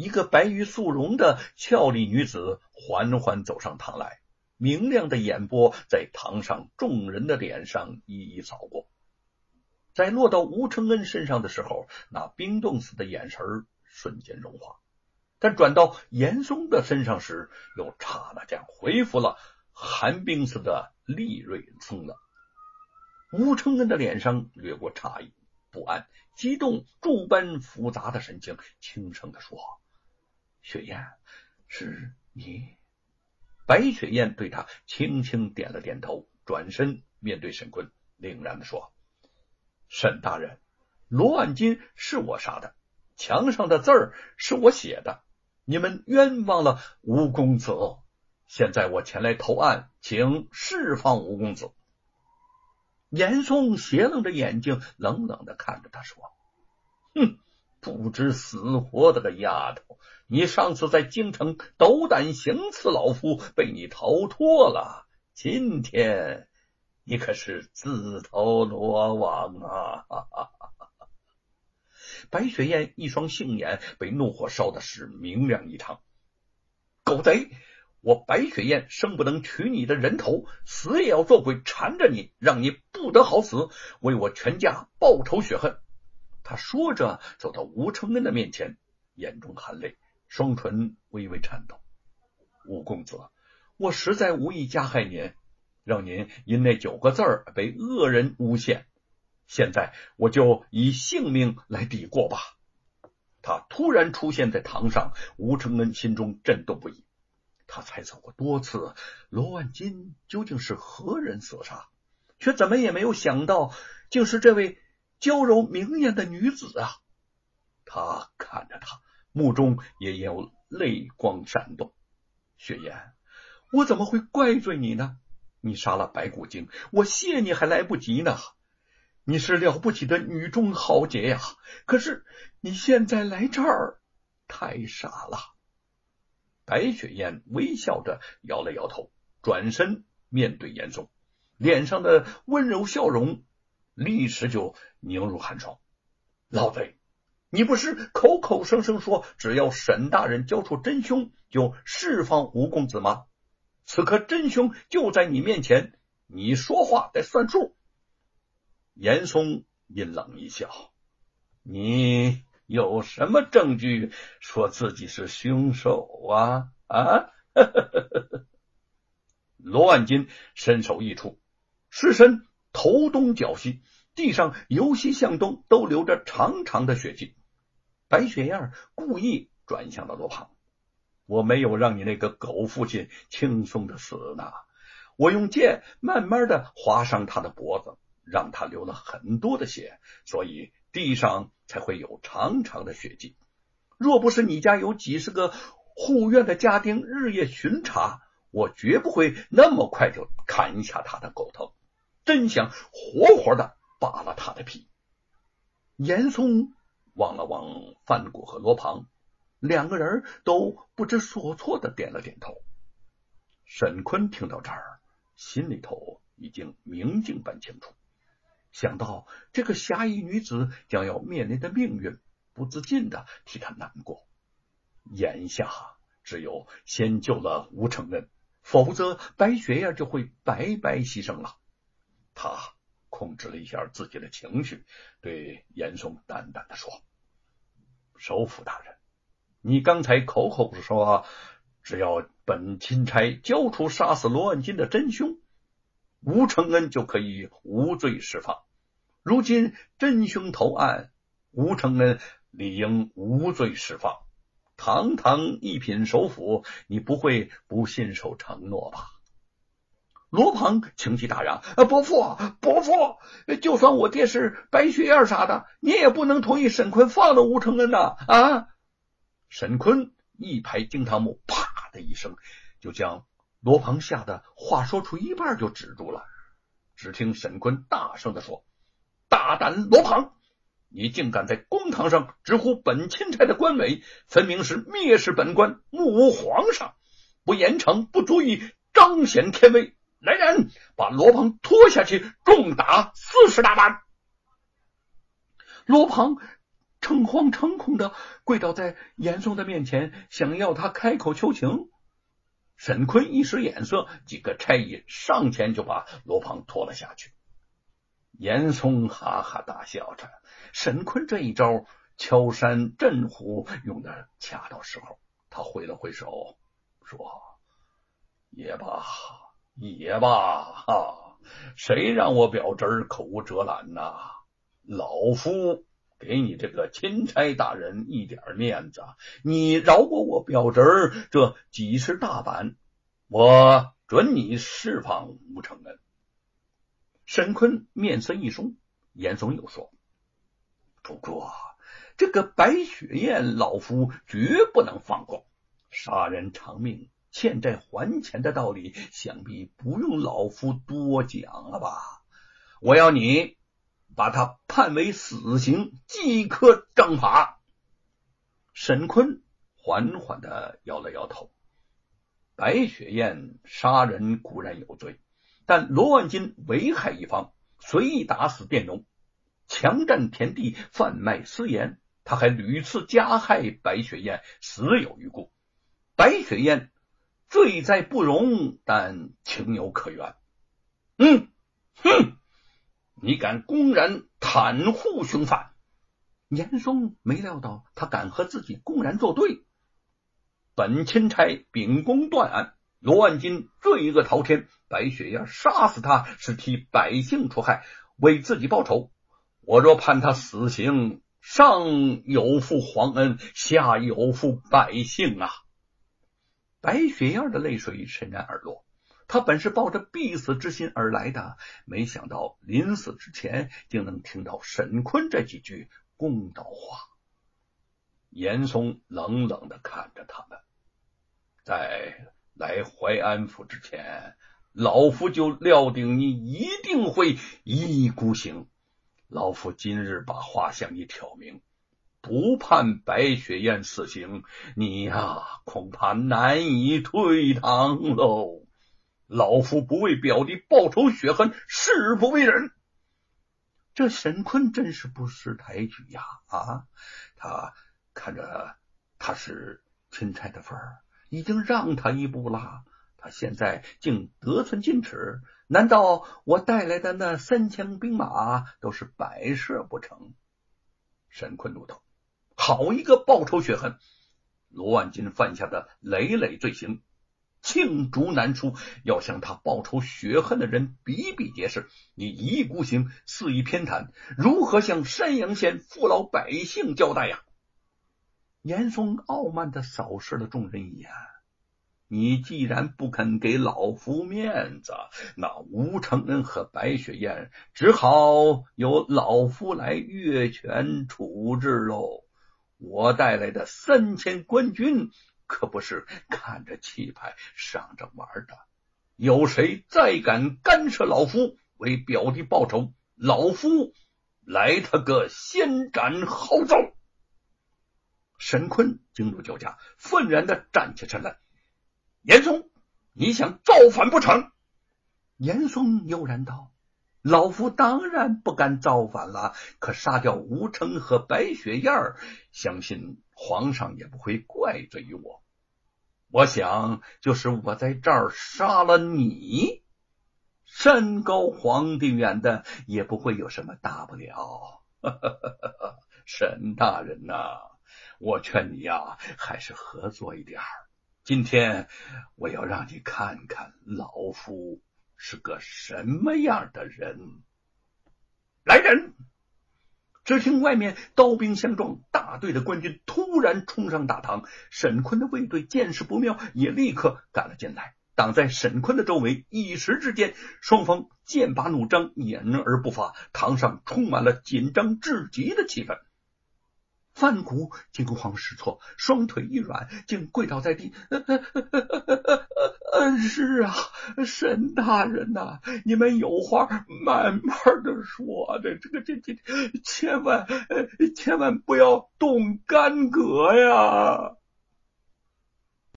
一个白玉素容的俏丽女子缓缓走上堂来，明亮的眼波在堂上众人的脸上一一扫过，在落到吴承恩身上的时候，那冰冻似的眼神瞬间融化；但转到严嵩的身上时，又刹那间恢复了寒冰似的利锐锋冷。吴承恩的脸上掠过诧异、不安、激动诸般复杂的神情，轻声的说。雪雁，是你？白雪雁对他轻轻点了点头，转身面对沈坤，凛然的说：“沈大人，罗万金是我杀的，墙上的字儿是我写的，你们冤枉了吴公子。现在我前来投案，请释放吴公子。”严嵩斜楞着眼睛，冷冷的看着他说：“哼。”不知死活的个丫头！你上次在京城斗胆行刺老夫，被你逃脱了。今天你可是自投罗网啊！白雪燕一双杏眼被怒火烧的是明亮异常。狗贼！我白雪燕生不能取你的人头，死也要做鬼缠着你，让你不得好死，为我全家报仇雪恨。他说着，走到吴承恩的面前，眼中含泪，双唇微微颤抖。吴公子，我实在无意加害您，让您因那九个字儿被恶人诬陷。现在我就以性命来抵过吧。他突然出现在堂上，吴承恩心中震动不已。他猜测过多次，罗万金究竟是何人所杀，却怎么也没有想到，竟是这位。娇柔明艳的女子啊，他看着她，目中也有泪光闪动。雪雁，我怎么会怪罪你呢？你杀了白骨精，我谢你还来不及呢。你是了不起的女中豪杰呀！可是你现在来这儿，太傻了。白雪燕微笑着摇了摇头，转身面对严嵩，脸上的温柔笑容。立时就凝入寒霜。老贼，你不是口口声声说只要沈大人交出真凶就释放吴公子吗？此刻真凶就在你面前，你说话得算数。严嵩阴冷一笑：“你有什么证据说自己是凶手啊？”啊！罗万金身首异处，尸身。头东脚西，地上由西向东都流着长长的血迹。白雪燕故意转向了罗胖：“我没有让你那个狗父亲轻松的死呢，我用剑慢慢的划伤他的脖子，让他流了很多的血，所以地上才会有长长的血迹。若不是你家有几十个护院的家丁日夜巡查，我绝不会那么快就砍下他的狗头。”真想活活的扒了他的皮。严嵩望了望范谷和罗庞，两个人都不知所措的点了点头。沈坤听到这儿，心里头已经明镜般清楚，想到这个侠义女子将要面临的命运，不自禁的替她难过。眼下只有先救了吴承恩，否则白雪燕就会白白牺牲了。他控制了一下自己的情绪，对严嵩淡淡的说：“首府大人，你刚才口口说啊，只要本钦差交出杀死罗万金的真凶，吴承恩就可以无罪释放。如今真凶投案，吴承恩理应无罪释放。堂堂一品首辅，你不会不信守承诺吧？”罗庞情急大嚷：“伯父，伯父，就算我爹是白雪燕啥的，你也不能同意沈坤放了吴承恩呐！”啊！沈坤一拍惊堂木，啪的一声，就将罗庞吓得话说出一半就止住了。只听沈坤大声的说：“大胆罗庞，你竟敢在公堂上直呼本钦差的官委，分明是蔑视本官，目无皇上，不严惩不足以彰显天威。”来人，把罗鹏拖下去，重打四十大板。罗鹏诚惶诚恐的跪倒在严嵩的面前，想要他开口求情。沈坤一使眼色，几个差役上前就把罗鹏拖了下去。严嵩哈哈大笑着，沈坤这一招敲山震虎用的恰到时候。他挥了挥手，说：“也罢，也罢，哈，谁让我表侄口无遮拦呐？老夫。”给你这个钦差大人一点面子，你饶过我表侄这几十大板，我准你释放吴承恩。沈坤面色一松，严嵩又说：“不过这个白雪燕，老夫绝不能放过。杀人偿命、欠债还钱的道理，想必不用老夫多讲了吧？我要你。”把他判为死刑，即刻正法。沈坤缓缓的摇了摇头。白雪燕杀人固然有罪，但罗万金危害一方，随意打死佃农，强占田地，贩卖私盐，他还屡次加害白雪燕，死有余辜。白雪燕罪在不容，但情有可原。嗯，哼。你敢公然袒护凶犯？严嵩没料到他敢和自己公然作对。本钦差秉公断案，罗万金罪恶滔天，白雪燕杀死他是替百姓除害，为自己报仇。我若判他死刑，上有负皇恩，下有负百姓啊！白雪燕的泪水潸然而落。他本是抱着必死之心而来的，没想到临死之前竟能听到沈坤这几句公道话。严嵩冷冷的看着他们，在来淮安府之前，老夫就料定你一定会一意孤行。老夫今日把话向你挑明，不判白雪燕死刑，你呀恐怕难以退堂喽。老夫不为表弟报仇雪恨，誓不为人。这沈坤真是不识抬举呀！啊，他看着他是钦差的份儿，已经让他一步了，他现在竟得寸进尺，难道我带来的那三千兵马都是摆设不成？沈坤怒道：“好一个报仇雪恨！罗万金犯下的累累罪行。”罄竹难书，要向他报仇雪恨的人比比皆是。你一意孤行，肆意偏袒，如何向山阳县父老百姓交代呀？严嵩傲慢的扫视了众人一眼。你既然不肯给老夫面子，那吴承恩和白雪燕只好由老夫来越权处置喽。我带来的三千官军。可不是看着气派上着玩的，有谁再敢干涉老夫为表弟报仇？老夫来他个先斩后奏！沈坤惊怒交加，愤然的站起身来。严嵩，你想造反不成？严嵩悠然道：“老夫当然不敢造反了，可杀掉吴成和白雪燕儿，相信……”皇上也不会怪罪于我，我想就是我在这儿杀了你，山高皇帝远的也不会有什么大不了。沈大人呐，我劝你呀，还是合作一点今天我要让你看看老夫是个什么样的人。来人！只听外面刀兵相撞，大队的官军突然冲上大堂。沈坤的卫队见势不妙，也立刻赶了进来，挡在沈坤的周围。一时之间，双方剑拔弩张，掩而不发，堂上充满了紧张至极的气氛。范谷惊慌失措，双腿一软，竟跪倒在地。是啊，沈大人呐，你们有话慢慢的说，这这个这这，千万千万不要动干戈呀！